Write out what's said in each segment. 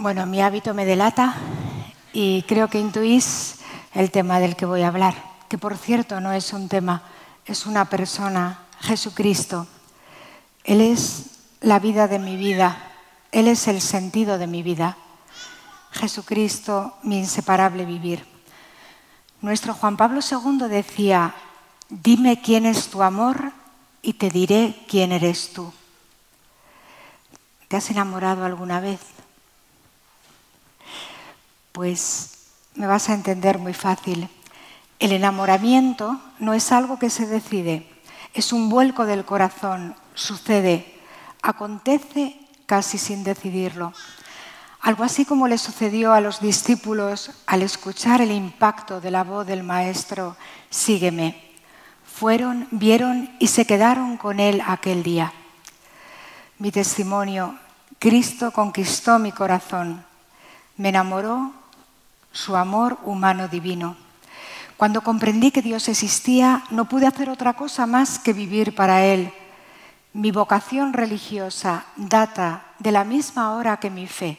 Bueno, mi hábito me delata y creo que intuís el tema del que voy a hablar, que por cierto no es un tema, es una persona, Jesucristo. Él es la vida de mi vida, Él es el sentido de mi vida. Jesucristo, mi inseparable vivir. Nuestro Juan Pablo II decía, dime quién es tu amor y te diré quién eres tú. ¿Te has enamorado alguna vez? Pues me vas a entender muy fácil. El enamoramiento no es algo que se decide, es un vuelco del corazón, sucede, acontece casi sin decidirlo. Algo así como le sucedió a los discípulos al escuchar el impacto de la voz del Maestro, sígueme. Fueron, vieron y se quedaron con él aquel día. Mi testimonio, Cristo conquistó mi corazón, me enamoró su amor humano divino. Cuando comprendí que Dios existía, no pude hacer otra cosa más que vivir para Él. Mi vocación religiosa data de la misma hora que mi fe.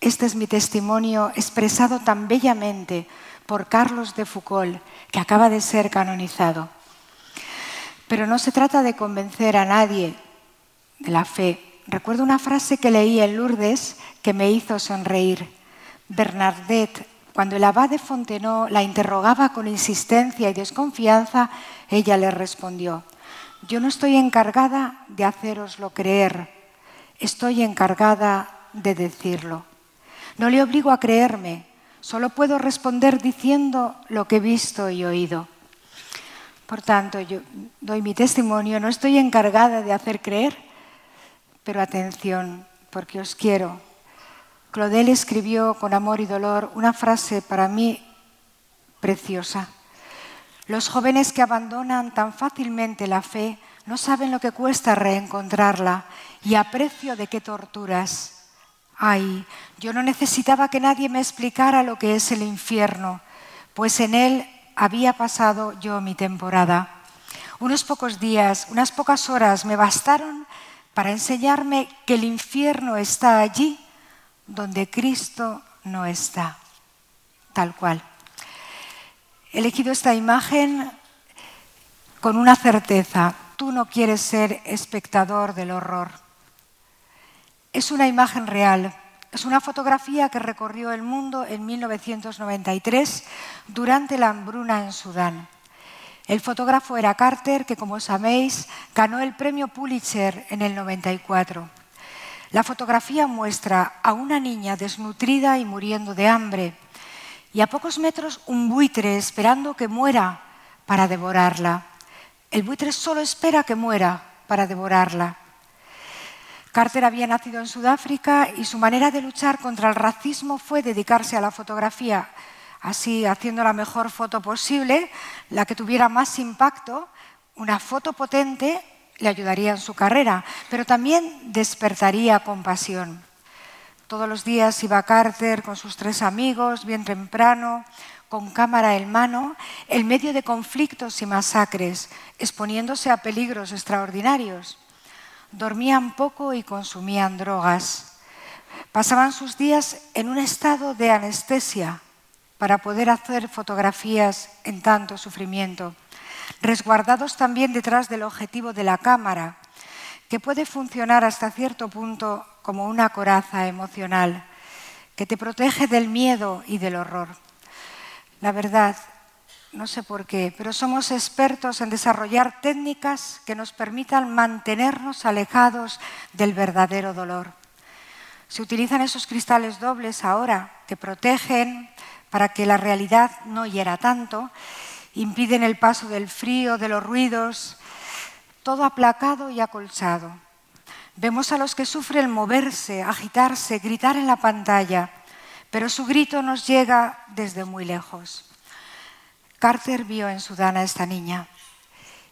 Este es mi testimonio expresado tan bellamente por Carlos de Foucault, que acaba de ser canonizado. Pero no se trata de convencer a nadie de la fe. Recuerdo una frase que leí en Lourdes que me hizo sonreír. Bernadette, cuando el abad de Fontenot la interrogaba con insistencia y desconfianza, ella le respondió, yo no estoy encargada de haceroslo creer, estoy encargada de decirlo. No le obligo a creerme, Solo puedo responder diciendo lo que he visto y oído. Por tanto, yo doy mi testimonio, no estoy encargada de hacer creer, pero atención, porque os quiero. Claudel escribió con amor y dolor una frase para mí preciosa. Los jóvenes que abandonan tan fácilmente la fe no saben lo que cuesta reencontrarla y a precio de qué torturas. Ay, yo no necesitaba que nadie me explicara lo que es el infierno, pues en él había pasado yo mi temporada. Unos pocos días, unas pocas horas me bastaron para enseñarme que el infierno está allí donde Cristo no está, tal cual. He elegido esta imagen con una certeza. Tú no quieres ser espectador del horror. Es una imagen real. Es una fotografía que recorrió el mundo en 1993 durante la hambruna en Sudán. El fotógrafo era Carter, que como sabéis ganó el premio Pulitzer en el 94. La fotografía muestra a una niña desnutrida y muriendo de hambre y a pocos metros un buitre esperando que muera para devorarla. El buitre solo espera que muera para devorarla. Carter había nacido en Sudáfrica y su manera de luchar contra el racismo fue dedicarse a la fotografía, así haciendo la mejor foto posible, la que tuviera más impacto, una foto potente le ayudaría en su carrera, pero también despertaría compasión. Todos los días iba Carter con sus tres amigos, bien temprano, con cámara en mano, en medio de conflictos y masacres, exponiéndose a peligros extraordinarios dormían poco y consumían drogas. Pasaban sus días en un estado de anestesia para poder hacer fotografías en tanto sufrimiento, resguardados también detrás del objetivo de la cámara, que puede funcionar hasta cierto punto como una coraza emocional, que te protege del miedo y del horror. La verdad no sé por qué, pero somos expertos en desarrollar técnicas que nos permitan mantenernos alejados del verdadero dolor. Se utilizan esos cristales dobles ahora que protegen para que la realidad no hiera tanto, impiden el paso del frío, de los ruidos, todo aplacado y acolchado. Vemos a los que sufren moverse, agitarse, gritar en la pantalla, pero su grito nos llega desde muy lejos. Carter vio en Sudán a esta niña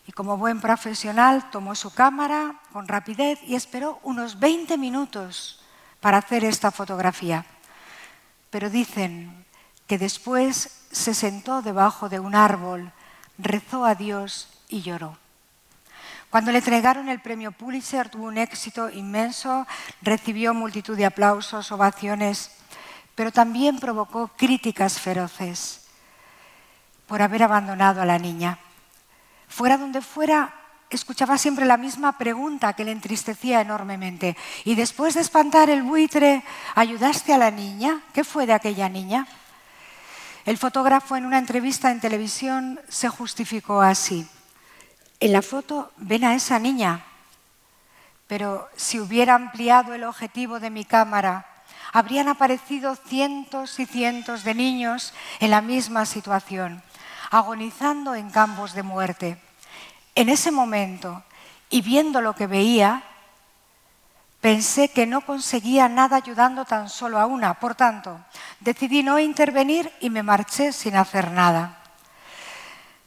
y como buen profesional tomó su cámara con rapidez y esperó unos 20 minutos para hacer esta fotografía. Pero dicen que después se sentó debajo de un árbol, rezó a Dios y lloró. Cuando le entregaron el premio Pulitzer tuvo un éxito inmenso, recibió multitud de aplausos, ovaciones, pero también provocó críticas feroces por haber abandonado a la niña. Fuera donde fuera, escuchaba siempre la misma pregunta que le entristecía enormemente. Y después de espantar el buitre, ¿ayudaste a la niña? ¿Qué fue de aquella niña? El fotógrafo en una entrevista en televisión se justificó así. En la foto ven a esa niña, pero si hubiera ampliado el objetivo de mi cámara, habrían aparecido cientos y cientos de niños en la misma situación, agonizando en campos de muerte. En ese momento, y viendo lo que veía, pensé que no conseguía nada ayudando tan solo a una. Por tanto, decidí no intervenir y me marché sin hacer nada.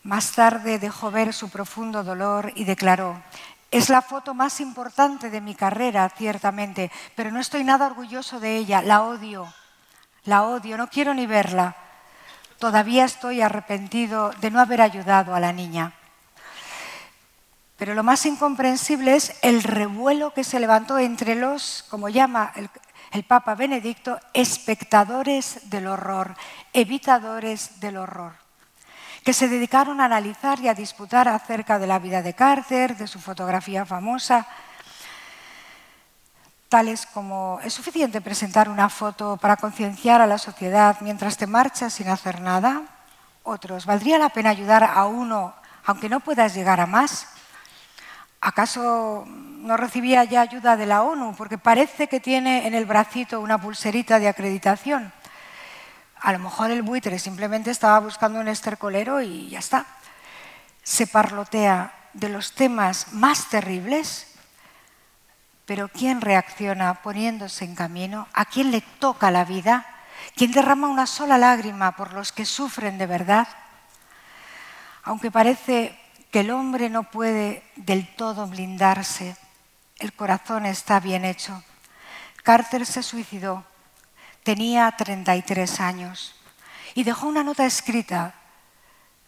Más tarde dejó ver su profundo dolor y declaró, es la foto más importante de mi carrera, ciertamente, pero no estoy nada orgulloso de ella, la odio, la odio, no quiero ni verla. Todavía estoy arrepentido de no haber ayudado a la niña. Pero lo más incomprensible es el revuelo que se levantó entre los, como llama el, Papa Benedicto, espectadores del horror, evitadores del horror que se dedicaron a analizar y a disputar acerca de la vida de Carter, de su fotografía famosa, tales como es suficiente presentar una foto para concienciar a la sociedad mientras te marchas sin hacer nada. Otros, ¿valdría la pena ayudar a uno aunque no puedas llegar a más? ¿Acaso no recibía ya ayuda de la ONU? Porque parece que tiene en el bracito una pulserita de acreditación. A lo mejor el buitre simplemente estaba buscando un estercolero y ya está. Se parlotea de los temas más terribles, pero ¿quién reacciona poniéndose en camino? ¿A quién le toca la vida? ¿Quién derrama una sola lágrima por los que sufren de verdad? Aunque parece que el hombre no puede del todo blindarse, el corazón está bien hecho. Carter se suicidó Tenía 33 años y dejó una nota escrita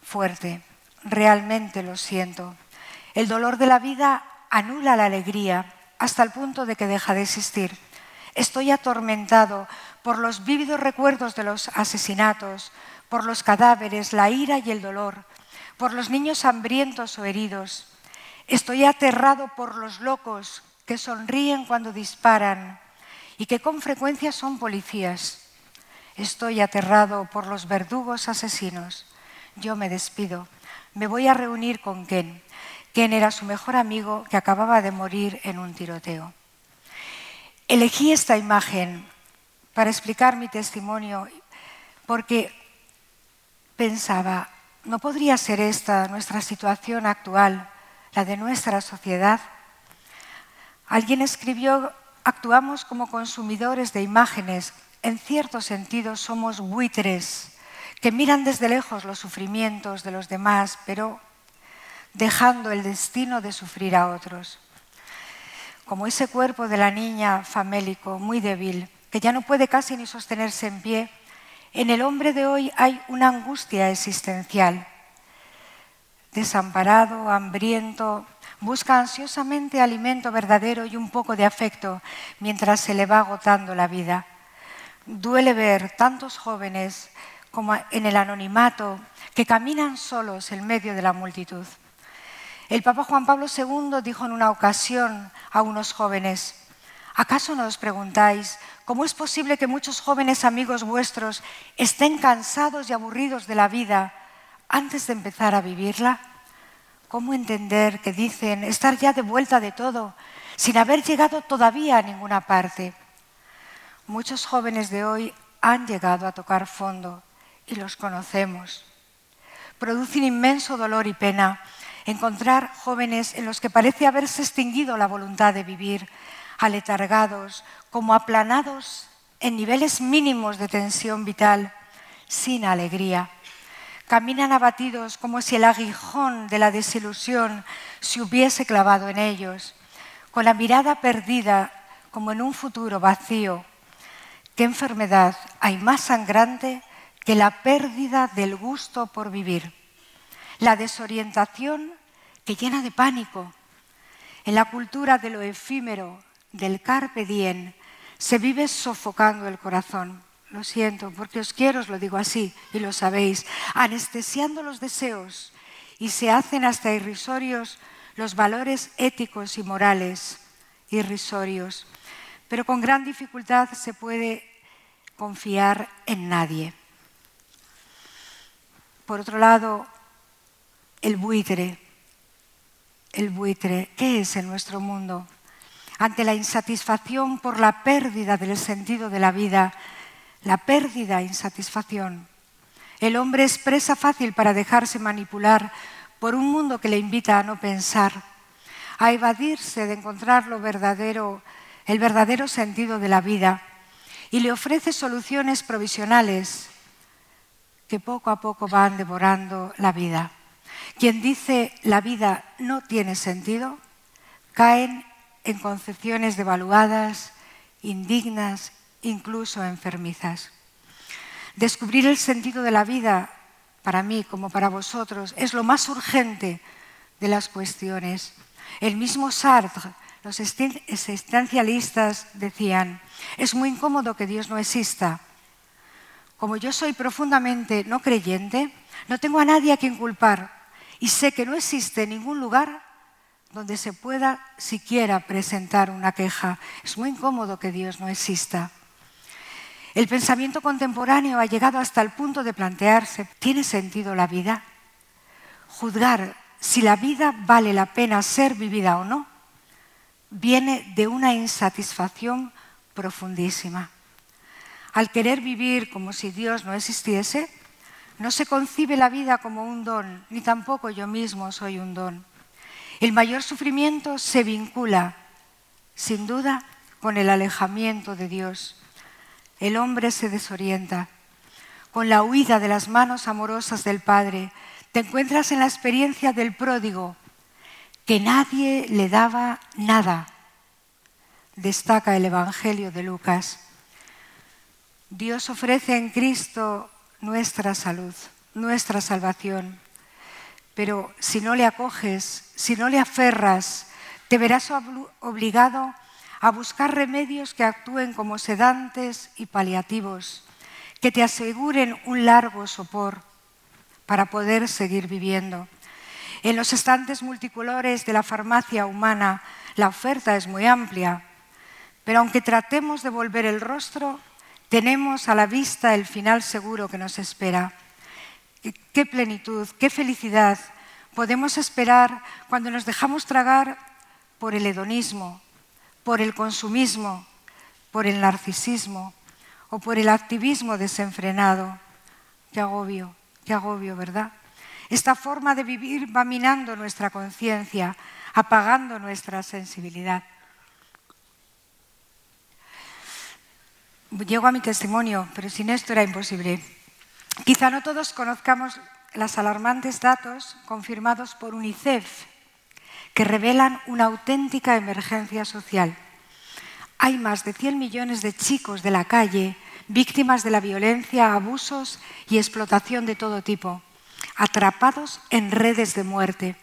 fuerte. Realmente lo siento. El dolor de la vida anula la alegría hasta el punto de que deja de existir. Estoy atormentado por los vívidos recuerdos de los asesinatos, por los cadáveres, la ira y el dolor, por los niños hambrientos o heridos. Estoy aterrado por los locos que sonríen cuando disparan, y que con frecuencia son policías. Estoy aterrado por los verdugos asesinos. Yo me despido. Me voy a reunir con Ken. Ken era su mejor amigo que acababa de morir en un tiroteo. Elegí esta imagen para explicar mi testimonio porque pensaba, ¿no podría ser esta nuestra situación actual, la de nuestra sociedad? Alguien escribió actuamos como consumidores de imágenes, en cierto sentido somos buitres que miran desde lejos los sufrimientos de los demás, pero dejando el destino de sufrir a otros. Como ese cuerpo de la niña famélico, muy débil, que ya no puede casi ni sostenerse en pie, en el hombre de hoy hay una angustia existencial. Desamparado, hambriento, busca ansiosamente alimento verdadero y un poco de afecto mientras se le va agotando la vida. Duele ver tantos jóvenes como en el anonimato que caminan solos en medio de la multitud. El Papa Juan Pablo II dijo en una ocasión a unos jóvenes, ¿acaso no os preguntáis cómo es posible que muchos jóvenes amigos vuestros estén cansados y aburridos de la vida antes de empezar a vivirla? ¿Cómo entender que dicen estar ya de vuelta de todo, sin haber llegado todavía a ninguna parte? Muchos jóvenes de hoy han llegado a tocar fondo y los conocemos. Produce un inmenso dolor y pena encontrar jóvenes en los que parece haberse extinguido la voluntad de vivir, aletargados, como aplanados en niveles mínimos de tensión vital, sin alegría. Caminan abatidos como si el aguijón de la desilusión se hubiese clavado en ellos, con la mirada perdida como en un futuro vacío. ¿Qué enfermedad hay más sangrante que la pérdida del gusto por vivir? La desorientación que llena de pánico, En la cultura de lo efímero, del carpe diem, se vive sofocando el corazón. Lo siento, porque os quiero, os lo digo así, y lo sabéis, anestesiando los deseos y se hacen hasta irrisorios los valores éticos y morales, irrisorios. Pero con gran dificultad se puede confiar en nadie. Por otro lado, el buitre. El buitre, ¿qué es en nuestro mundo? Ante la insatisfacción por la pérdida del sentido de la vida, la pérdida, insatisfacción, el hombre es presa fácil para dejarse manipular por un mundo que le invita a no pensar, a evadirse de encontrar lo verdadero, el verdadero sentido de la vida y le ofrece soluciones provisionales que poco a poco van devorando la vida. Quien dice la vida no tiene sentido, caen en concepciones devaluadas, indignas, incluso enfermizas. Descubrir el sentido de la vida, para mí como para vosotros, es lo más urgente de las cuestiones. El mismo Sartre, los existencialistas decían, es muy incómodo que Dios no exista. Como yo soy profundamente no creyente, no tengo a nadie a quien culpar y sé que no existe ningún lugar donde se pueda siquiera presentar una queja. Es muy incómodo que Dios no exista. El pensamiento contemporáneo ha llegado hasta el punto de plantearse, ¿tiene sentido la vida? Juzgar si la vida vale la pena ser vivida o no viene de una insatisfacción profundísima. Al querer vivir como si Dios no existiese, no se concibe la vida como un don, ni tampoco yo mismo soy un don. El mayor sufrimiento se vincula, sin duda, con el alejamiento de Dios. El hombre se desorienta. Con la huida de las manos amorosas del Padre, te encuentras en la experiencia del pródigo, que nadie le daba nada, destaca el Evangelio de Lucas. Dios ofrece en Cristo nuestra salud, nuestra salvación. Pero si no le acoges, si no le aferras, te verás obligado a buscar remedios que actúen como sedantes y paliativos, que te aseguren un largo sopor para poder seguir viviendo. En los estantes multicolores de la farmacia humana la oferta es muy amplia, pero aunque tratemos de volver el rostro, tenemos a la vista el final seguro que nos espera. Qué plenitud, qué felicidad podemos esperar cuando nos dejamos tragar por el hedonismo, por el consumismo, por el narcisismo o por el activismo desenfrenado. Qué agobio, qué agobio, ¿verdad? Esta forma de vivir va minando nuestra conciencia, apagando nuestra sensibilidad. Llego a mi testimonio, pero sin esto era imposible. Quizá no todos conozcamos los alarmantes datos confirmados por UNICEF, que revelan una auténtica emergencia social. Hay más de 100 millones de chicos de la calle víctimas de la violencia, abusos y explotación de todo tipo atrapados en redes de muerte.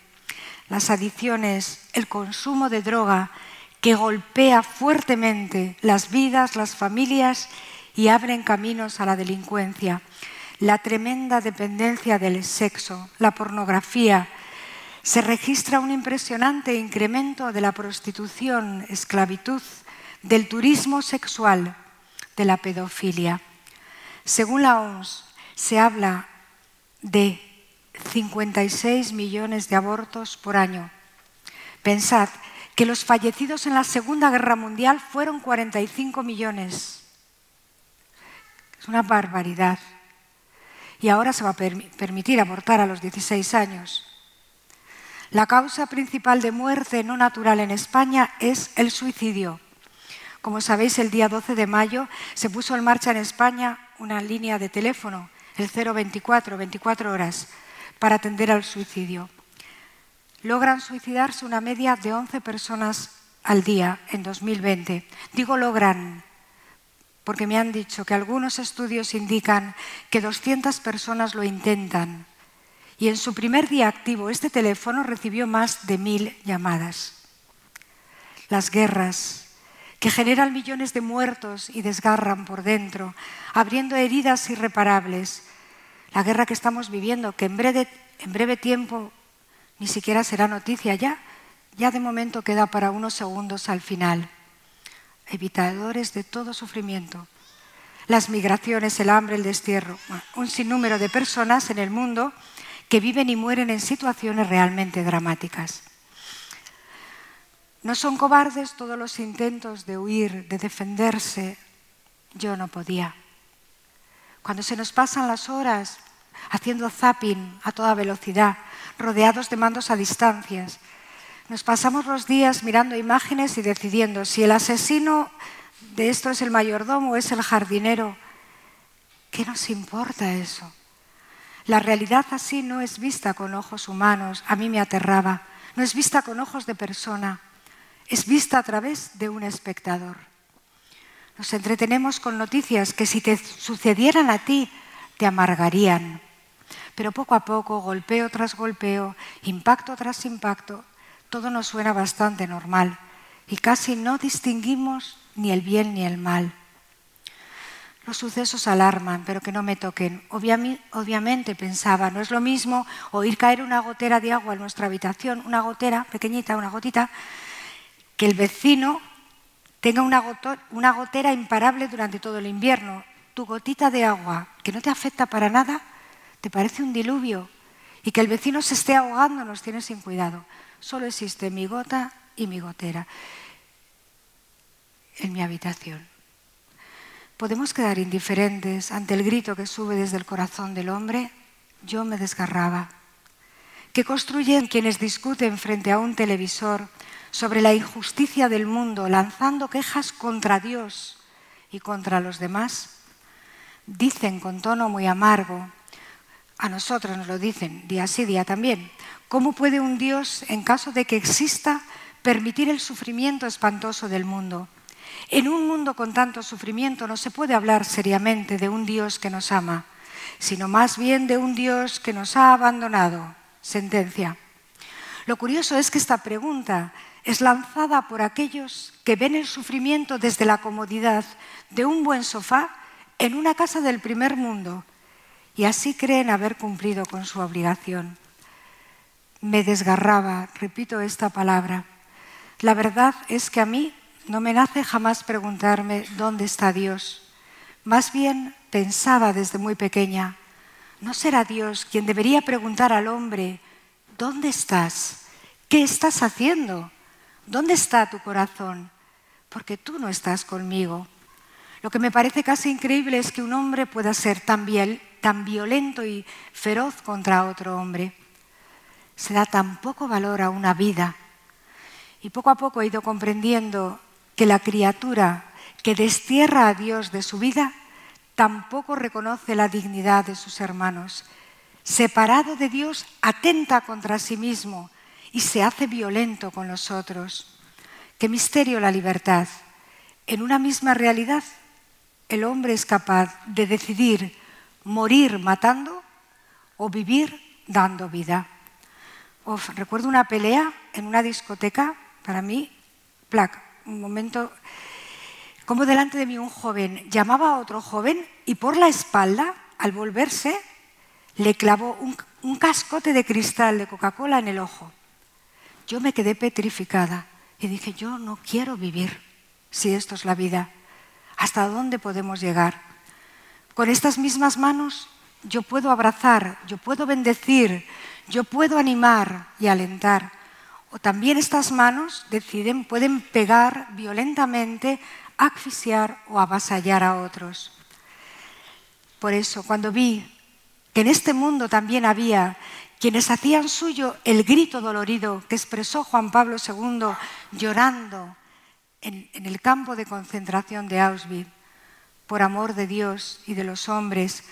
Las adicciones, el consumo de droga que golpea fuertemente las vidas, las familias y abren caminos a la delincuencia. La tremenda dependencia del sexo, la pornografía. Se registra un impresionante incremento de la prostitución, esclavitud, del turismo sexual, de la pedofilia. Según la OMS, se habla de 56 millones de abortos por año. Pensad que los fallecidos en la Segunda Guerra Mundial fueron 45 millones. Es una barbaridad. Y ahora se va a permitir abortar a los 16 años. La causa principal de muerte no natural en España es el suicidio. Como sabéis, el día 12 de mayo se puso en marcha en España una línea de teléfono, el 024, 24 horas, para atender al suicidio. Logran suicidarse una media de 11 personas al día en 2020. Digo logran porque me han dicho que algunos estudios indican que 200 personas lo intentan. Y en su primer día activo este teléfono recibió más de mil llamadas. las guerras, que generan millones de muertos y desgarran por dentro, abriendo heridas irreparables. La guerra que estamos viviendo, que en breve, breve tiempo ni siquiera será noticia ya, ya de momento queda para unos segundos al final. Evitadores de todo sufrimiento. Las migraciones, el hambre, el destierro. Un sinnúmero de personas en el mundo que viven y mueren en situaciones realmente dramáticas. No son cobardes todos los intentos de huir, de defenderse. Yo no podía. Cuando se nos pasan las horas haciendo zapping a toda velocidad, rodeados de mandos a distancias, nos pasamos los días mirando imágenes y decidiendo si el asesino de esto es el mayordomo o es el jardinero. ¿Qué nos importa eso? La realidad así no es vista con ojos humanos, a mí me aterraba, no es vista con ojos de persona, es vista a través de un espectador. Nos entretenemos con noticias que si te sucedieran a ti te amargarían, pero poco a poco, golpeo tras golpeo, impacto tras impacto, todo nos suena bastante normal y casi no distinguimos ni el bien ni el mal. Los sucesos alarman, pero que no me toquen. Obviamente pensaba, no es lo mismo oír caer una gotera de agua en nuestra habitación, una gotera pequeñita, una gotita, que el vecino tenga una, gotera imparable durante todo el invierno. Tu gotita de agua, que no te afecta para nada, te parece un diluvio. Y que el vecino se esté ahogando nos tiene sin cuidado. Solo existe mi gota y mi gotera en mi habitación. Podemos quedar indiferentes ante el grito que sube desde el corazón del hombre. Yo me desgarraba. ¿Qué construyen quienes discuten frente a un televisor sobre la injusticia del mundo, lanzando quejas contra Dios y contra los demás? Dicen con tono muy amargo, a nosotros nos lo dicen día sí día también, ¿Cómo puede un Dios, en caso de que exista, permitir el sufrimiento espantoso del mundo? En un mundo con tanto sufrimiento no se puede hablar seriamente de un Dios que nos ama, sino más bien de un Dios que nos ha abandonado. Sentencia. Lo curioso es que esta pregunta es lanzada por aquellos que ven el sufrimiento desde la comodidad de un buen sofá en una casa del primer mundo y así creen haber cumplido con su obligación me desgarraba, repito esta palabra. La verdad es que a mí no me nace jamás preguntarme dónde está Dios. Más bien pensaba desde muy pequeña, ¿no será Dios quien debería preguntar al hombre, ¿dónde estás? ¿Qué estás haciendo? ¿Dónde está tu corazón? Porque tú no estás conmigo. Lo que me parece casi increíble es que un hombre pueda ser tan, tan violento y feroz contra otro hombre se da tan poco valor a una vida. Y poco a poco he ido comprendiendo que la criatura que destierra a Dios de su vida tampoco reconoce la dignidad de sus hermanos. Separado de Dios, atenta contra sí mismo y se hace violento con los otros. Qué misterio la libertad. En una misma realidad, el hombre es capaz de decidir morir matando o vivir dando vida recuerdo una pelea en una discoteca, para mí, plac, un momento, como delante de mí un joven llamaba a otro joven y por la espalda, al volverse, le clavó un, un cascote de cristal de Coca-Cola en el ojo. Yo me quedé petrificada y dije, yo no quiero vivir si esto es la vida. ¿Hasta dónde podemos llegar? Con estas mismas manos yo puedo abrazar, yo puedo bendecir, yo puedo animar y alentar. O también estas manos deciden, pueden pegar violentamente, asfixiar o avasallar a otros. Por eso, cuando vi que en este mundo también había quienes hacían suyo el grito dolorido que expresó Juan Pablo II llorando en, en el campo de concentración de Auschwitz, por amor de Dios y de los hombres,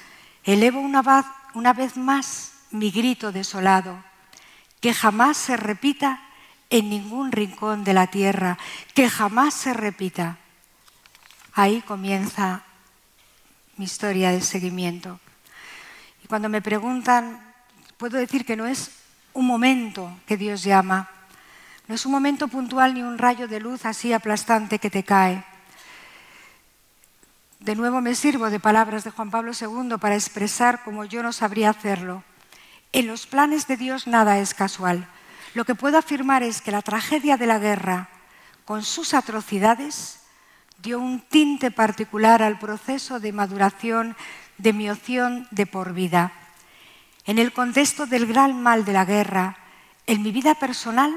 elevo una, vez más mi grito desolado, que jamás se repita en ningún rincón de la tierra, que jamás se repita. Ahí comienza mi historia de seguimiento. Y cuando me preguntan, puedo decir que no es un momento que Dios llama, No es un momento puntual ni un rayo de luz así aplastante que te cae. De nuevo me sirvo de palabras de Juan Pablo II para expresar como yo no sabría hacerlo. En los planes de Dios nada es casual. Lo que puedo afirmar es que la tragedia de la guerra, con sus atrocidades, dio un tinte particular al proceso de maduración de mi opción de por vida. En el contexto del gran mal de la guerra, en mi vida personal,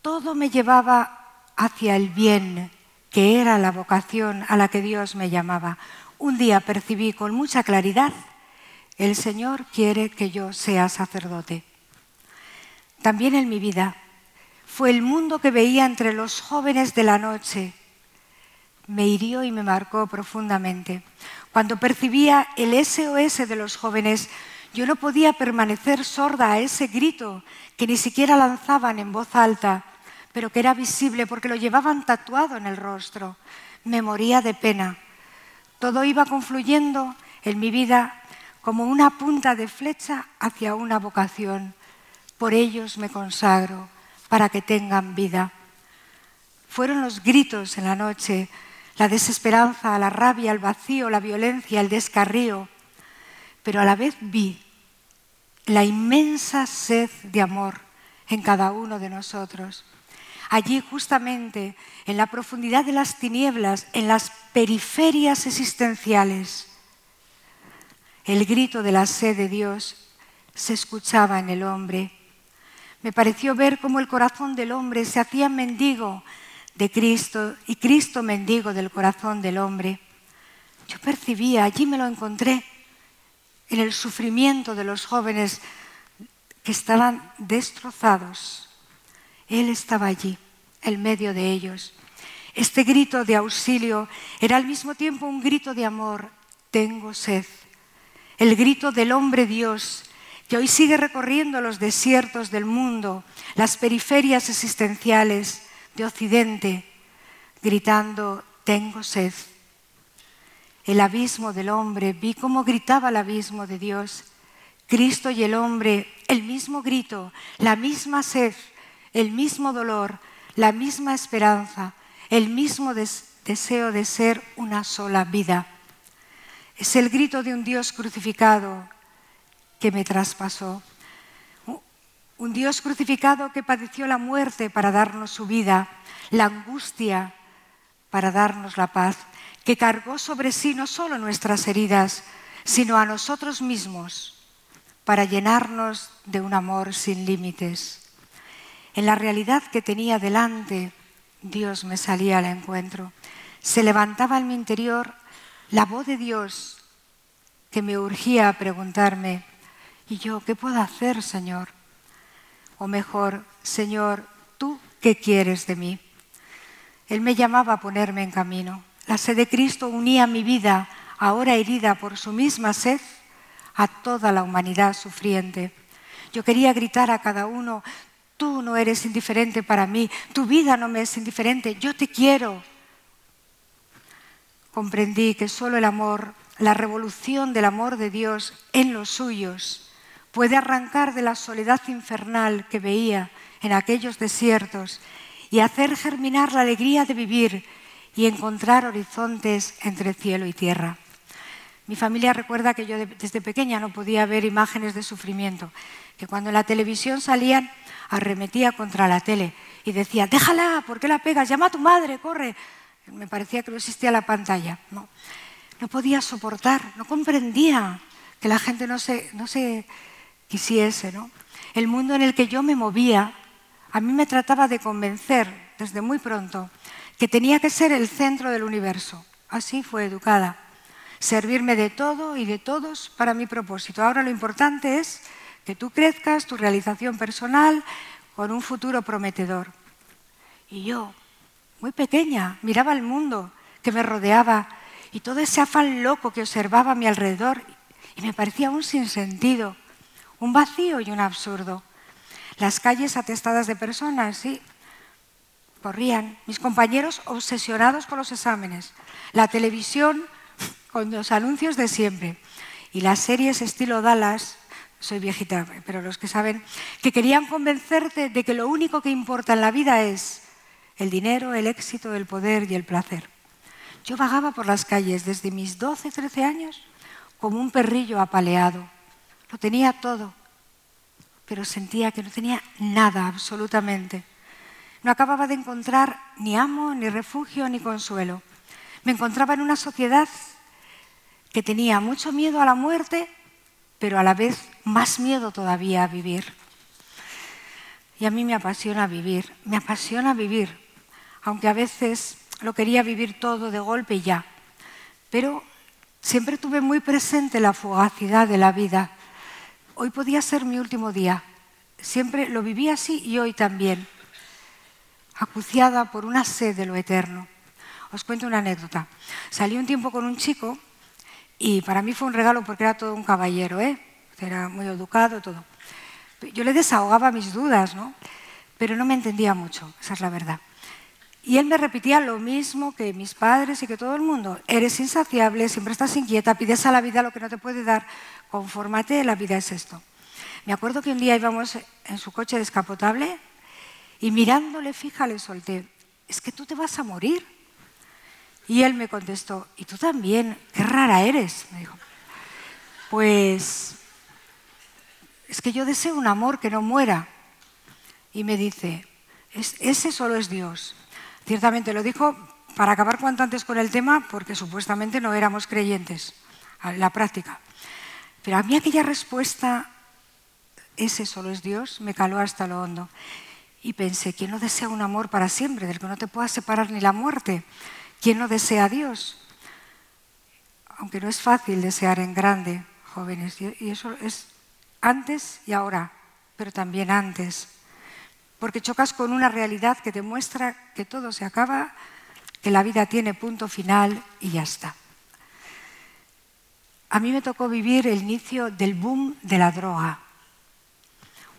todo me llevaba hacia el bien, que era la vocación a la que Dios me llamaba. Un día percibí con mucha claridad, el Señor quiere que yo sea sacerdote. También en mi vida fue el mundo que veía entre los jóvenes de la noche. Me hirió y me marcó profundamente. Cuando percibía el SOS de los jóvenes, yo no podía permanecer sorda a ese grito que ni siquiera lanzaban en voz alta, pero que era visible porque lo llevaban tatuado en el rostro. Me moría de pena. Todo iba confluyendo en mi vida como una punta de flecha hacia una vocación. Por ellos me consagro, para que tengan vida. Fueron los gritos en la noche, la desesperanza, la rabia, el vacío, la violencia, el descarrío, pero a la vez vi la inmensa sed de amor en cada uno de nosotros. Allí justamente, en la profundidad de las tinieblas, en las periferias existenciales, el grito de la sed de Dios se escuchaba en el hombre. Me pareció ver cómo el corazón del hombre se hacía mendigo de Cristo y Cristo mendigo del corazón del hombre. Yo percibía, allí me lo encontré, en el sufrimiento de los jóvenes que estaban destrozados. Él estaba allí, en medio de ellos. Este grito de auxilio era al mismo tiempo un grito de amor. Tengo sed. El grito del hombre Dios que hoy sigue recorriendo los desiertos del mundo, las periferias existenciales de Occidente, gritando, tengo sed. El abismo del hombre, vi cómo gritaba el abismo de Dios. Cristo y el hombre, el mismo grito, la misma sed, el mismo dolor, la misma esperanza, el mismo deseo de ser una sola vida. Es el grito de un Dios crucificado que me traspasó. Un Dios crucificado que padeció la muerte para darnos su vida, la angustia para darnos la paz, que cargó sobre sí no solo nuestras heridas, sino a nosotros mismos para llenarnos de un amor sin límites. En la realidad que tenía delante, Dios me salía al encuentro. Se levantaba en mi interior la voz de Dios que me urgía a preguntarme, ¿y yo qué puedo hacer, Señor? O mejor, Señor, ¿tú qué quieres de mí? Él me llamaba a ponerme en camino. La sed de Cristo unía mi vida, ahora herida por su misma sed, a toda la humanidad sufriente. Yo quería gritar a cada uno, tú no eres indiferente para mí, tu vida no me es indiferente, yo te quiero. Comprendí que solo el amor, la revolución del amor de Dios en los suyos, puede arrancar de la soledad infernal que veía en aquellos desiertos y hacer germinar la alegría de vivir y encontrar horizontes entre cielo y tierra. Mi familia recuerda que yo desde pequeña no podía ver imágenes de sufrimiento, que cuando la televisión salían arremetía contra la tele y decía, déjala, ¿por qué la pegas? Llama a tu madre, corre. Me parecía que no existía la pantalla. No, no podía soportar, no comprendía que la gente no se, no se quisiese. ¿no? El mundo en el que yo me movía, a mí me trataba de convencer desde muy pronto que tenía que ser el centro del universo. Así fue educada servirme de todo y de todos para mi propósito. Ahora lo importante es que tú crezcas, tu realización personal, con un futuro prometedor. Y yo, muy pequeña, miraba el mundo que me rodeaba y todo ese afán loco que observaba a mi alrededor y me parecía un sinsentido, un vacío y un absurdo. Las calles atestadas de personas, sí, corrían, mis compañeros obsesionados con los exámenes, la televisión con los anuncios de siempre. Y las series estilo Dallas, soy viejita, pero los que saben, que querían convencerte de que lo único que importa en la vida es el dinero, el éxito, el poder y el placer. Yo vagaba por las calles desde mis 12, 13 años como un perrillo apaleado. Lo tenía todo, pero sentía que no tenía nada absolutamente. No acababa de encontrar ni amo, ni refugio, ni consuelo. Me encontraba en una sociedad que tenía mucho miedo a la muerte, pero a la vez más miedo todavía a vivir. Y a mí me apasiona vivir, me apasiona vivir, aunque a veces lo quería vivir todo de golpe y ya. Pero siempre tuve muy presente la fugacidad de la vida. Hoy podía ser mi último día. Siempre lo viví así y hoy también acuciada por una sed de lo eterno. Os cuento una anécdota. Salí un tiempo con un chico y para mí fue un regalo porque era todo un caballero, ¿eh? era muy educado, todo. Yo le desahogaba mis dudas, ¿no? pero no me entendía mucho, esa es la verdad. Y él me repetía lo mismo que mis padres y que todo el mundo. Eres insaciable, siempre estás inquieta, pides a la vida lo que no te puede dar, confórmate, la vida es esto. Me acuerdo que un día íbamos en su coche descapotable y mirándole fija le solté, es que tú te vas a morir. Y él me contestó, y tú también, qué rara eres, me dijo. Pues es que yo deseo un amor que no muera. Y me dice, ese solo es Dios. Ciertamente lo dijo para acabar cuanto antes con el tema, porque supuestamente no éramos creyentes, en la práctica. Pero a mí aquella respuesta, ese solo es Dios, me caló hasta lo hondo. Y pensé, ¿quién no desea un amor para siempre, del que no te pueda separar ni la muerte? ¿Quién no desea a Dios? Aunque no es fácil desear en grande, jóvenes, y eso es antes y ahora, pero también antes, porque chocas con una realidad que te muestra que todo se acaba, que la vida tiene punto final y ya está. A mí me tocó vivir el inicio del boom de la droga.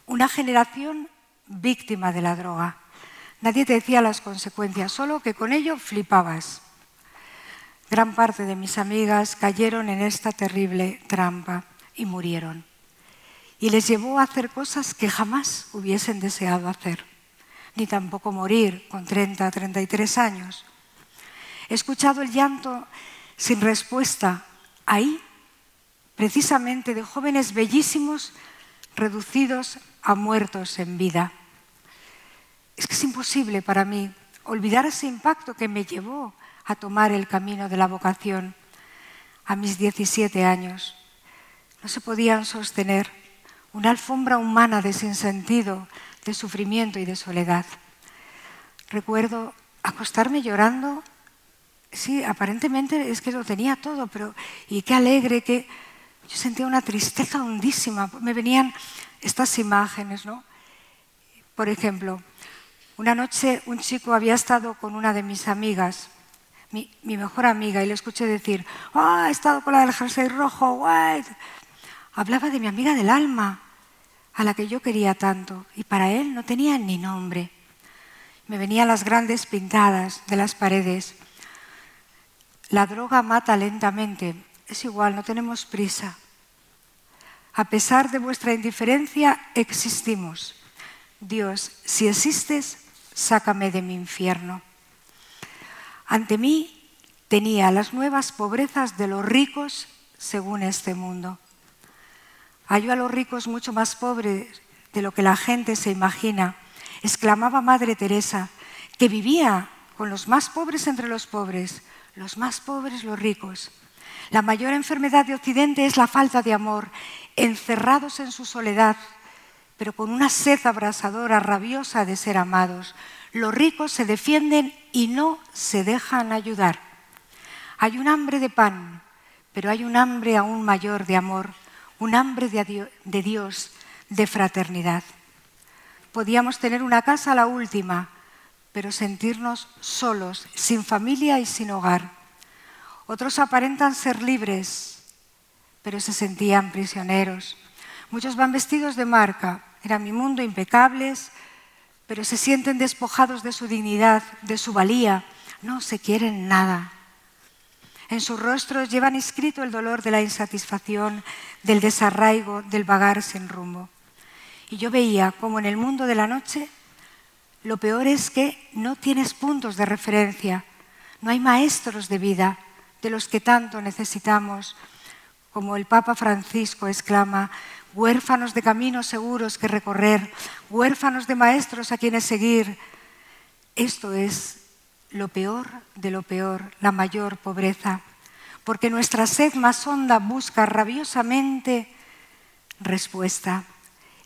Una generación víctima de la droga. Nadie te decía las consecuencias, solo que con ello flipabas. Gran parte de mis amigas cayeron en esta terrible trampa y murieron. Y les llevó a hacer cosas que jamás hubiesen deseado hacer, ni tampoco morir con 30, 33 años. He escuchado el llanto sin respuesta ahí, precisamente de jóvenes bellísimos reducidos a muertos en vida es que es imposible para mí olvidar ese impacto que me llevó a tomar el camino de la vocación a mis 17 años. No se podían sostener una alfombra humana de sinsentido, de sufrimiento y de soledad. Recuerdo acostarme llorando. Sí, aparentemente es que lo tenía todo, pero y qué alegre, que yo sentía una tristeza hondísima. Me venían estas imágenes, ¿no? Por ejemplo, una noche un chico había estado con una de mis amigas, mi, mejor amiga, y le escuché decir, ¡ah, he estado con la del jersey rojo, white! Hablaba de mi amiga del alma, a la que yo quería tanto, y para él no tenía ni nombre. Me venían las grandes pintadas de las paredes. La droga mata lentamente, es igual, no tenemos prisa. A pesar de vuestra indiferencia, existimos. Dios, si existes, sácame de mi infierno. Ante mí tenía las nuevas pobrezas de los ricos según este mundo. Halló a los ricos mucho más pobres de lo que la gente se imagina, exclamaba Madre Teresa, que vivía con los más pobres entre los pobres, los más pobres los ricos. La mayor enfermedad de Occidente es la falta de amor, encerrados en su soledad, pero con una sed abrasadora, rabiosa de ser amados. Los ricos se defienden y no se dejan ayudar. Hay un hambre de pan, pero hay un hambre aún mayor de amor, un hambre de Dios, de fraternidad. Podíamos tener una casa la última, pero sentirnos solos, sin familia y sin hogar. Otros aparentan ser libres, pero se sentían prisioneros. Muchos van vestidos de marca, era mi mundo, impecables, pero se sienten despojados de su dignidad, de su valía, no se quieren nada. En sus rostros llevan escrito el dolor de la insatisfacción, del desarraigo, del vagar sin rumbo. Y yo veía como en el mundo de la noche lo peor es que no tienes puntos de referencia, no hay maestros de vida de los que tanto necesitamos, como el Papa Francisco exclama, huérfanos de caminos seguros que recorrer, huérfanos de maestros a quienes seguir. Esto es lo peor de lo peor, la mayor pobreza, porque nuestra sed más honda busca rabiosamente respuesta.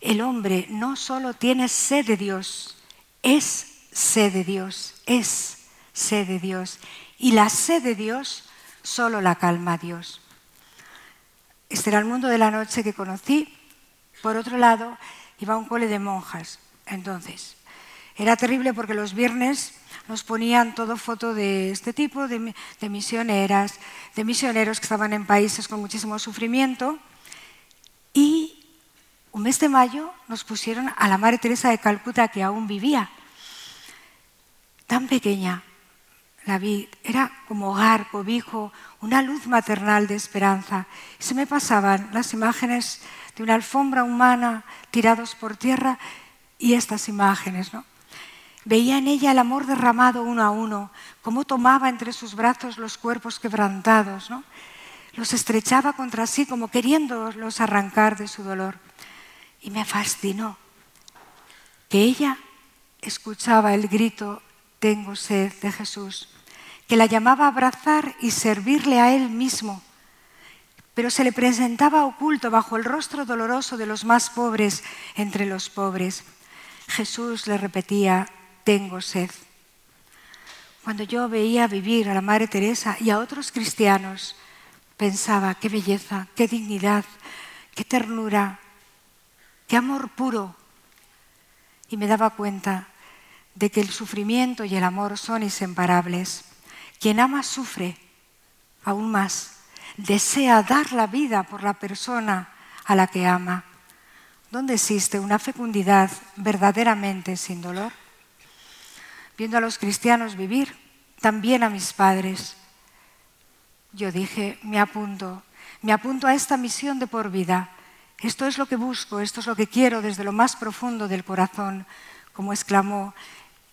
El hombre no solo tiene sed de Dios, es sed de Dios, es sed de Dios. Y la sed de Dios solo la calma Dios. Este era el mundo de la noche que conocí. Por otro lado, iba a un cole de monjas. Entonces, era terrible porque los viernes nos ponían todo foto de este tipo, de, misioneras, de misioneros que estaban en países con muchísimo sufrimiento. Y un mes de mayo nos pusieron a la Madre Teresa de Calcuta, que aún vivía, tan pequeña, la vi, era como hogar, cobijo, una luz maternal de esperanza. Se me pasaban las imágenes de una alfombra humana tirados por tierra y estas imágenes, ¿no? Veía en ella el amor derramado uno a uno, cómo tomaba entre sus brazos los cuerpos quebrantados, ¿no? los estrechaba contra sí como queriéndolos arrancar de su dolor. Y me fascinó que ella escuchaba el grito, tengo sed de Jesús que la llamaba a abrazar y servirle a él mismo, pero se le presentaba oculto bajo el rostro doloroso de los más pobres entre los pobres. Jesús le repetía, tengo sed. Cuando yo veía vivir a la Madre Teresa y a otros cristianos, pensaba, qué belleza, qué dignidad, qué ternura, qué amor puro. Y me daba cuenta de que el sufrimiento y el amor son inseparables. Quien ama sufre aún más, desea dar la vida por la persona a la que ama. ¿Dónde existe una fecundidad verdaderamente sin dolor? Viendo a los cristianos vivir, también a mis padres, yo dije, me apunto, me apunto a esta misión de por vida. Esto es lo que busco, esto es lo que quiero desde lo más profundo del corazón, como exclamó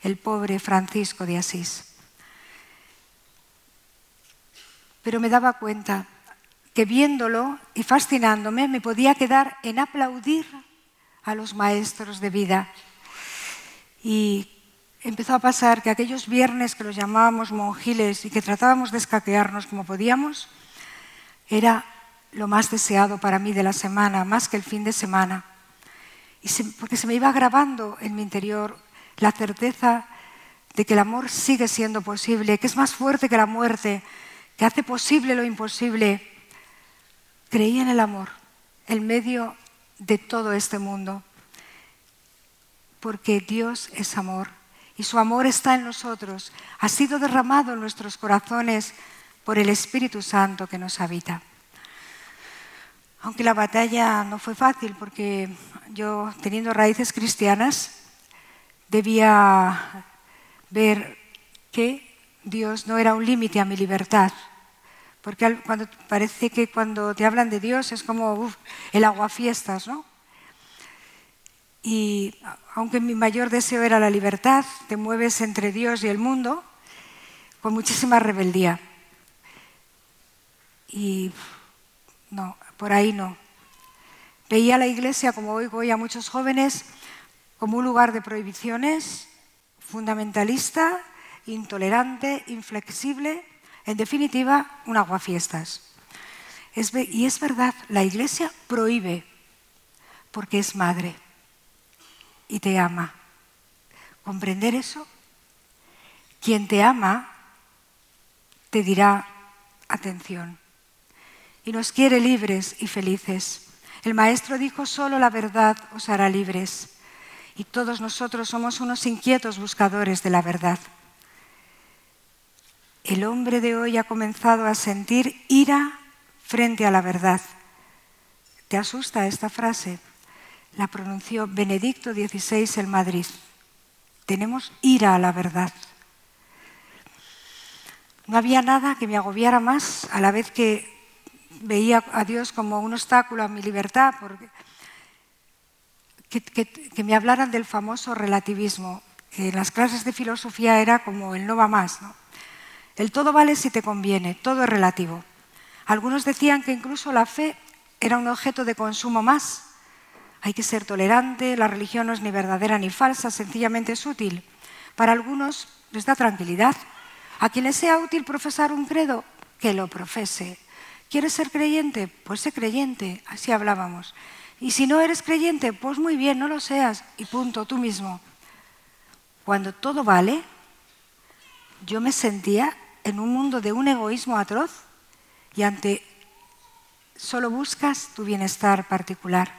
el pobre Francisco de Asís. pero me daba cuenta que viéndolo y fascinándome me podía quedar en aplaudir a los maestros de vida. Y empezó a pasar que aquellos viernes que los llamábamos monjiles y que tratábamos de escaquearnos como podíamos, era lo más deseado para mí de la semana, más que el fin de semana. Y porque se me iba grabando en mi interior la certeza de que el amor sigue siendo posible, que es más fuerte que la muerte, que hace posible lo imposible, creía en el amor, en medio de todo este mundo, porque Dios es amor y su amor está en nosotros, ha sido derramado en nuestros corazones por el Espíritu Santo que nos habita. Aunque la batalla no fue fácil, porque yo, teniendo raíces cristianas, debía ver que Dios no era un límite a mi libertad. Porque parece que cuando te hablan de Dios es como uf, el aguafiestas, ¿no? Y aunque mi mayor deseo era la libertad, te mueves entre Dios y el mundo con muchísima rebeldía. Y no, por ahí no. Veía la iglesia, como hoy a muchos jóvenes, como un lugar de prohibiciones, fundamentalista, intolerante, inflexible, en definitiva, un aguafiestas. y es verdad, la Iglesia prohíbe porque es madre y te ama. ¿Comprender eso? Quien te ama te dirá atención y nos quiere libres y felices. El Maestro dijo, solo la verdad os hará libres. Y todos nosotros somos unos inquietos buscadores de la verdad. El hombre de hoy ha comenzado a sentir ira frente a la verdad. ¿Te asusta esta frase? La pronunció Benedicto XVI en Madrid. Tenemos ira a la verdad. No había nada que me agobiara más a la vez que veía a Dios como un obstáculo a mi libertad, porque, que, me hablaran del famoso relativismo, que en las clases de filosofía era como el no va más. El todo vale si te conviene, todo es relativo. Algunos decían que incluso la fe era un objeto de consumo más. Hay que ser tolerante, la religión no es ni verdadera ni falsa, sencillamente es útil. Para algunos les da tranquilidad. A quien le sea útil profesar un credo, que lo profese. ¿Quieres ser creyente? Pues sé creyente, así hablábamos. Y si no eres creyente, pues muy bien, no lo seas, y punto, tú mismo. Cuando todo vale, yo me sentía en un mundo de un egoísmo atroz y ante solo buscas tu bienestar particular.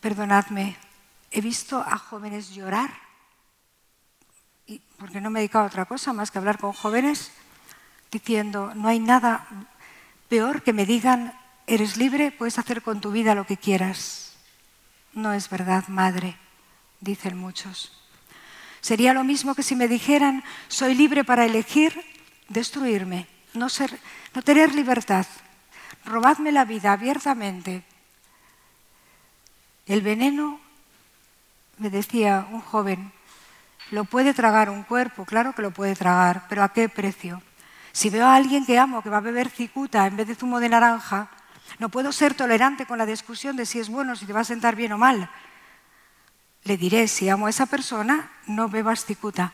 Perdonadme, he visto a jóvenes llorar, porque no me he dedicado a otra cosa más que hablar con jóvenes, diciendo, no hay nada peor que me digan, eres libre, puedes hacer con tu vida lo que quieras. No es verdad, madre, dicen muchos. Sería lo mismo que si me dijeran, soy libre para elegir destruirme, no, ser, no tener libertad, robadme la vida abiertamente. El veneno, me decía un joven, lo puede tragar un cuerpo, claro que lo puede tragar, pero ¿a qué precio? Si veo a alguien que amo que va a beber cicuta en vez de zumo de naranja, no puedo ser tolerante con la discusión de si es bueno, si te va a sentar bien o mal. Le diré, si amo a esa persona, no bebas cicuta.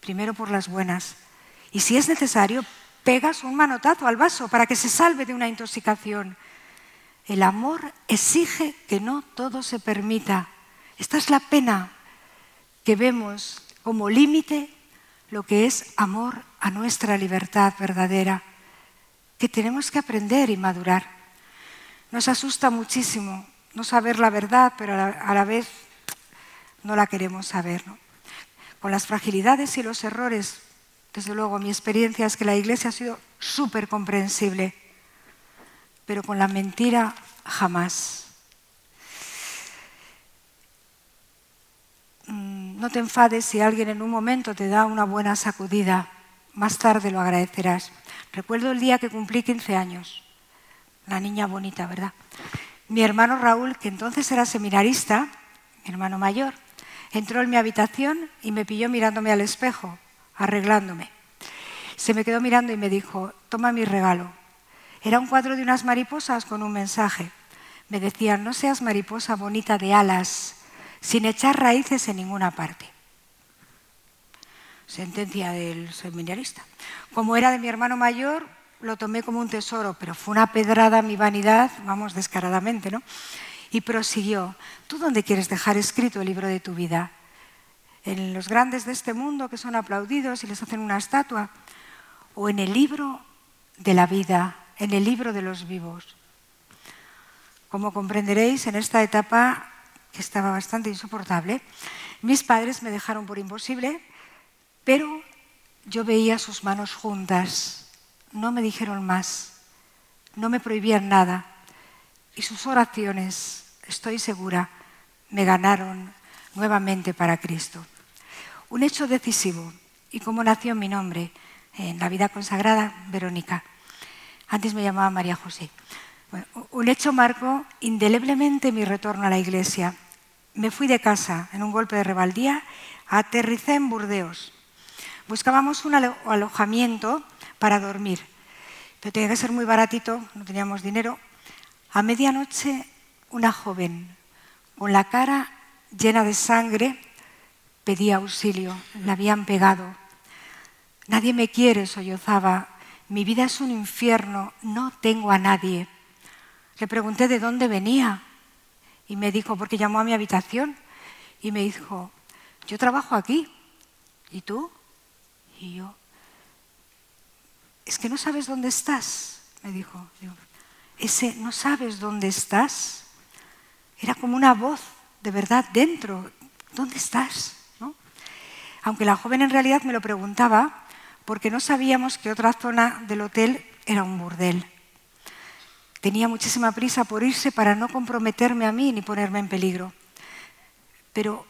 Primero por las buenas. Y si es necesario, pegas un manotazo al vaso para que se salve de una intoxicación. El amor exige que no todo se permita. Esta es la pena que vemos como límite lo que es amor a nuestra libertad verdadera, que tenemos que aprender y madurar. Nos asusta muchísimo no saber la verdad, pero a la, vez no la queremos saber. Con las fragilidades y los errores desde luego, mi experiencia es que la Iglesia ha sido súper comprensible, pero con la mentira jamás. Mm, no te enfades si alguien en un momento te da una buena sacudida, más tarde lo agradecerás. Recuerdo el día que cumplí 15 años, la niña bonita, ¿verdad? Mi hermano Raúl, que entonces era seminarista, mi hermano mayor, entró en mi habitación y me pilló mirándome al espejo arreglándome. Se me quedó mirando y me dijo, toma mi regalo. Era un cuadro de unas mariposas con un mensaje. Me decían, no seas mariposa bonita de alas, sin echar raíces en ninguna parte. Sentencia del seminarista. Como era de mi hermano mayor, lo tomé como un tesoro, pero fue una pedrada a mi vanidad, vamos, descaradamente, ¿no? Y prosiguió, ¿tú dónde quieres dejar escrito el libro de tu vida? en los grandes de este mundo que son aplaudidos y les hacen una estatua, o en el libro de la vida, en el libro de los vivos. Como comprenderéis, en esta etapa, estaba bastante insoportable, mis padres me dejaron por imposible, pero yo veía sus manos juntas, no me dijeron más, no me prohibían nada, y sus oraciones, estoy segura, me ganaron nuevamente para Cristo. Un hecho decisivo, y cómo nació mi nombre en la vida consagrada, Verónica. Antes me llamaba María José. un hecho marcó indeleblemente mi retorno a la iglesia. Me fui de casa en un golpe de rebaldía, aterricé en Burdeos. Buscábamos un alojamiento para dormir, pero tenía que ser muy baratito, no teníamos dinero. A medianoche, una joven con la cara llena de sangre, pedía auxilio, la habían pegado. Nadie me quiere, sollozaba. Mi vida es un infierno, no tengo a nadie. Le pregunté de dónde venía y me dijo, porque llamó a mi habitación y me dijo, yo trabajo aquí. ¿Y tú? Y yo, es que no sabes dónde estás, me dijo. Ese, no sabes dónde estás. Era como una voz de verdad dentro. ¿Dónde estás? Aunque la joven en realidad me lo preguntaba porque no sabíamos que otra zona del hotel era un burdel. Tenía muchísima prisa por irse para no comprometerme a mí ni ponerme en peligro. Pero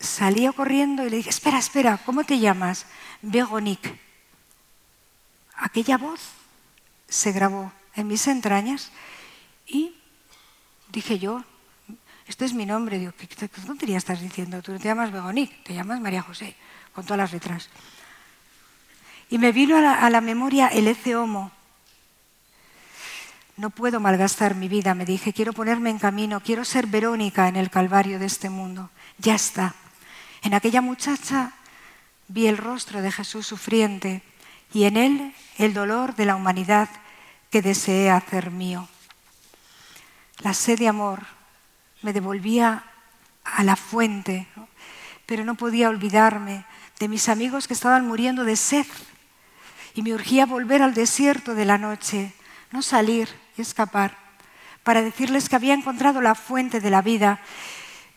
salía corriendo y le dije, espera, espera, ¿cómo te llamas? Veronique. Aquella voz se grabó en mis entrañas y dije yo, este es mi nombre, digo, ¿qué, qué tontería estás diciendo? Tú no te llamas Veronique, te llamas María José, con todas las letras. Y me vino a la, a la memoria el Ece Homo. No puedo malgastar mi vida, me dije, quiero ponerme en camino, quiero ser Verónica en el calvario de este mundo. Ya está. En aquella muchacha vi el rostro de Jesús sufriente y en él el dolor de la humanidad que deseé hacer mío. La sed de amor me devolvía a la fuente, pero no podía olvidarme de mis amigos que estaban muriendo de sed y me urgía volver al desierto de la noche, no salir y escapar, para decirles que había encontrado la fuente de la vida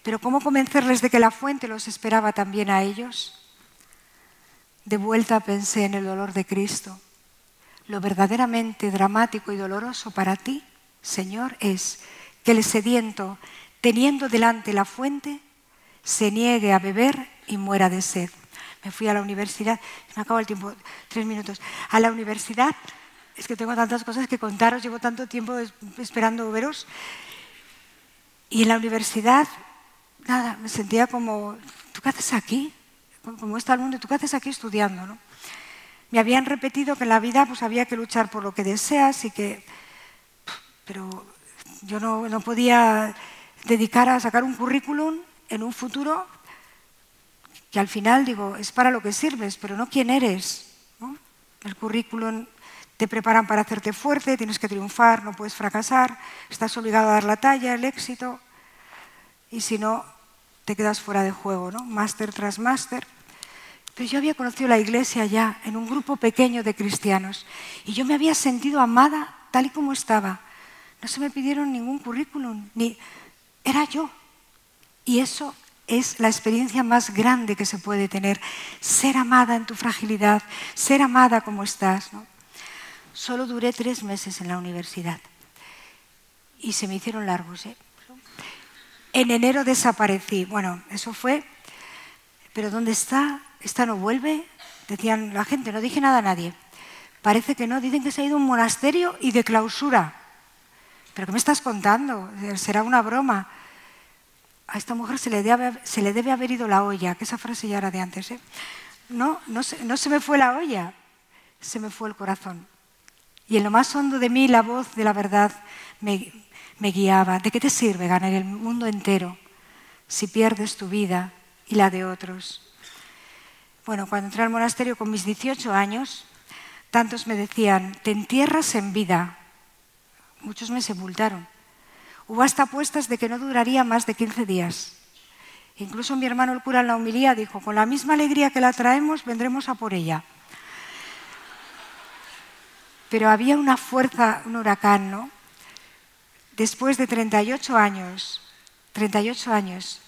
pero ¿cómo convencerles de que la fuente los esperaba también a ellos? De vuelta pensé en el dolor de Cristo. Lo verdaderamente dramático y doloroso para ti, Señor, es que el sediento, teniendo delante la fuente, se niegue a beber y muera de sed. Me fui a la universidad, me acabo el tiempo, tres minutos. A la universidad, es que tengo tantas cosas que contaros, llevo tanto tiempo esperando veros. Y en la universidad nada, me sentía como, ¿tú qué haces aquí? Como está el mundo, ¿tú qué haces aquí estudiando? ¿no? Me habían repetido que en la vida pues, había que luchar por lo que deseas y que... Pero yo no, no podía dedicar a sacar un currículum en un futuro que al final digo, es para lo que sirves, pero no quién eres. ¿no? El currículum te preparan para hacerte fuerte, tienes que triunfar, no puedes fracasar, estás obligado a dar la talla, el éxito, y si no, te quedas fuera de juego, ¿no? Máster tras máster. Pero yo había conocido la iglesia ya en un grupo pequeño de cristianos y yo me había sentido amada tal y como estaba. No se me pidieron ningún currículum, ni era yo. Y eso es la experiencia más grande que se puede tener, ser amada en tu fragilidad, ser amada como estás. Solo duré tres meses en la universidad y se me hicieron largos. ¿eh? En enero desaparecí. Bueno, eso fue. Pero ¿dónde está? ¿Esta no vuelve? Decían la gente, no dije nada a nadie. Parece que no, dicen que se ha ido a un monasterio y de clausura. ¿Pero qué me estás contando? Será una broma. A esta mujer se le debe, se le haber ido la olla, que esa frase ya era de antes. ¿eh? No, no se, no se me fue la olla, se me fue el corazón. Y en lo más hondo de mí la voz de la verdad me, me guiaba. ¿De qué te sirve ganar el mundo entero si pierdes tu vida y la de otros? Bueno, cuando entré al monasterio con mis 18 años, tantos me decían, te entierras en vida. Muchos me sepultaron. Hubo hasta apuestas de que no duraría más de 15 días. Incluso mi hermano el cura en la humilía dijo, con la misma alegría que la traemos, vendremos a por ella. Pero había una fuerza, un huracán, ¿no? después de 38 años, 38 años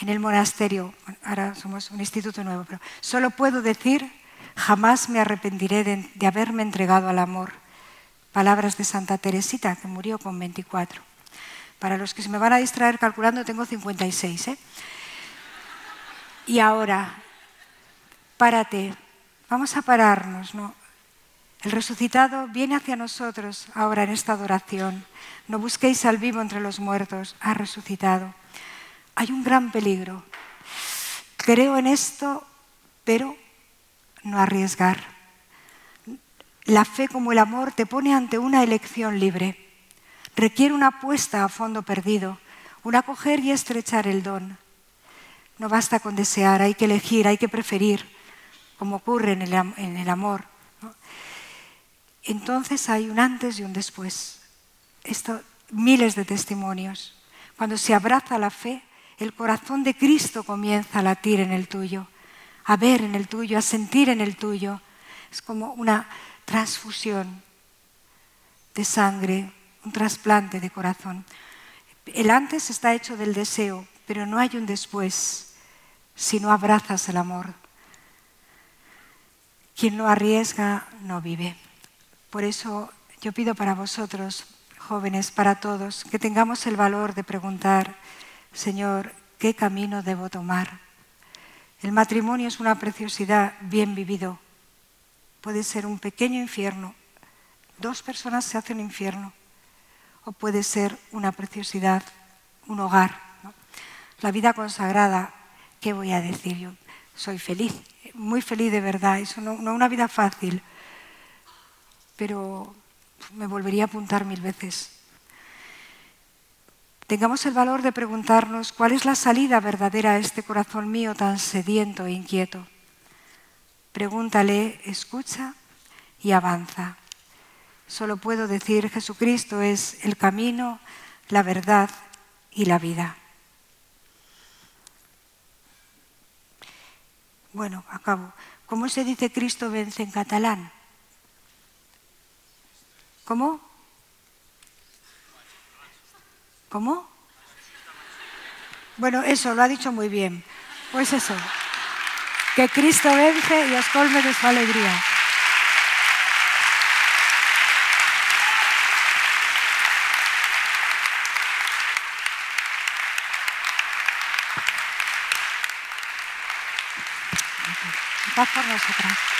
en el monasterio, ahora somos un instituto nuevo, pero solo puedo decir, jamás me arrepentiré de, haberme entregado al amor. Palabras de Santa Teresita, que murió con 24. Para los que se me van a distraer calculando, tengo 56. ¿eh? Y ahora, párate, vamos a pararnos. ¿no? El resucitado viene hacia nosotros ahora en esta adoración. No busquéis al vivo entre los muertos, ha resucitado. Hay un gran peligro. Creo en esto, pero no arriesgar. La fe como el amor te pone ante una elección libre. Requiere una apuesta a fondo perdido, un acoger y estrechar el don. No basta con desear, hay que elegir, hay que preferir, como ocurre en el, amor. Entonces hay un antes y un después esto, miles de testimonios. Cuando se abraza la fe, el corazón de Cristo comienza a latir en el tuyo, a ver en el tuyo, a sentir en el tuyo. Es como una transfusión de sangre, un trasplante de corazón. El antes está hecho del deseo, pero no hay un después si no abrazas el amor. Quien no arriesga no vive. Por eso yo pido para vosotros jóvenes, para todos, que tengamos el valor de preguntar, Señor, ¿qué camino debo tomar? El matrimonio es una preciosidad bien vivido. Puede ser un pequeño infierno. Dos personas se hacen infierno. O puede ser una preciosidad, un hogar. La vida consagrada, ¿qué voy a decir yo? Soy feliz, muy feliz de verdad. Es no, no una vida fácil, pero me volvería a apuntar mil veces. Tengamos el valor de preguntarnos cuál es la salida verdadera a este corazón mío tan sediento e inquieto. Pregúntale, escucha y avanza. Solo puedo decir Jesucristo es el camino, la verdad y la vida. Bueno, acabo. ¿Cómo se dice Cristo vence en catalán? ¿Cómo? ¿Cómo? Bueno, eso, lo ha dicho muy bien. Pues eso, que Cristo vence y os colme de su alegría. Paz por nosotras.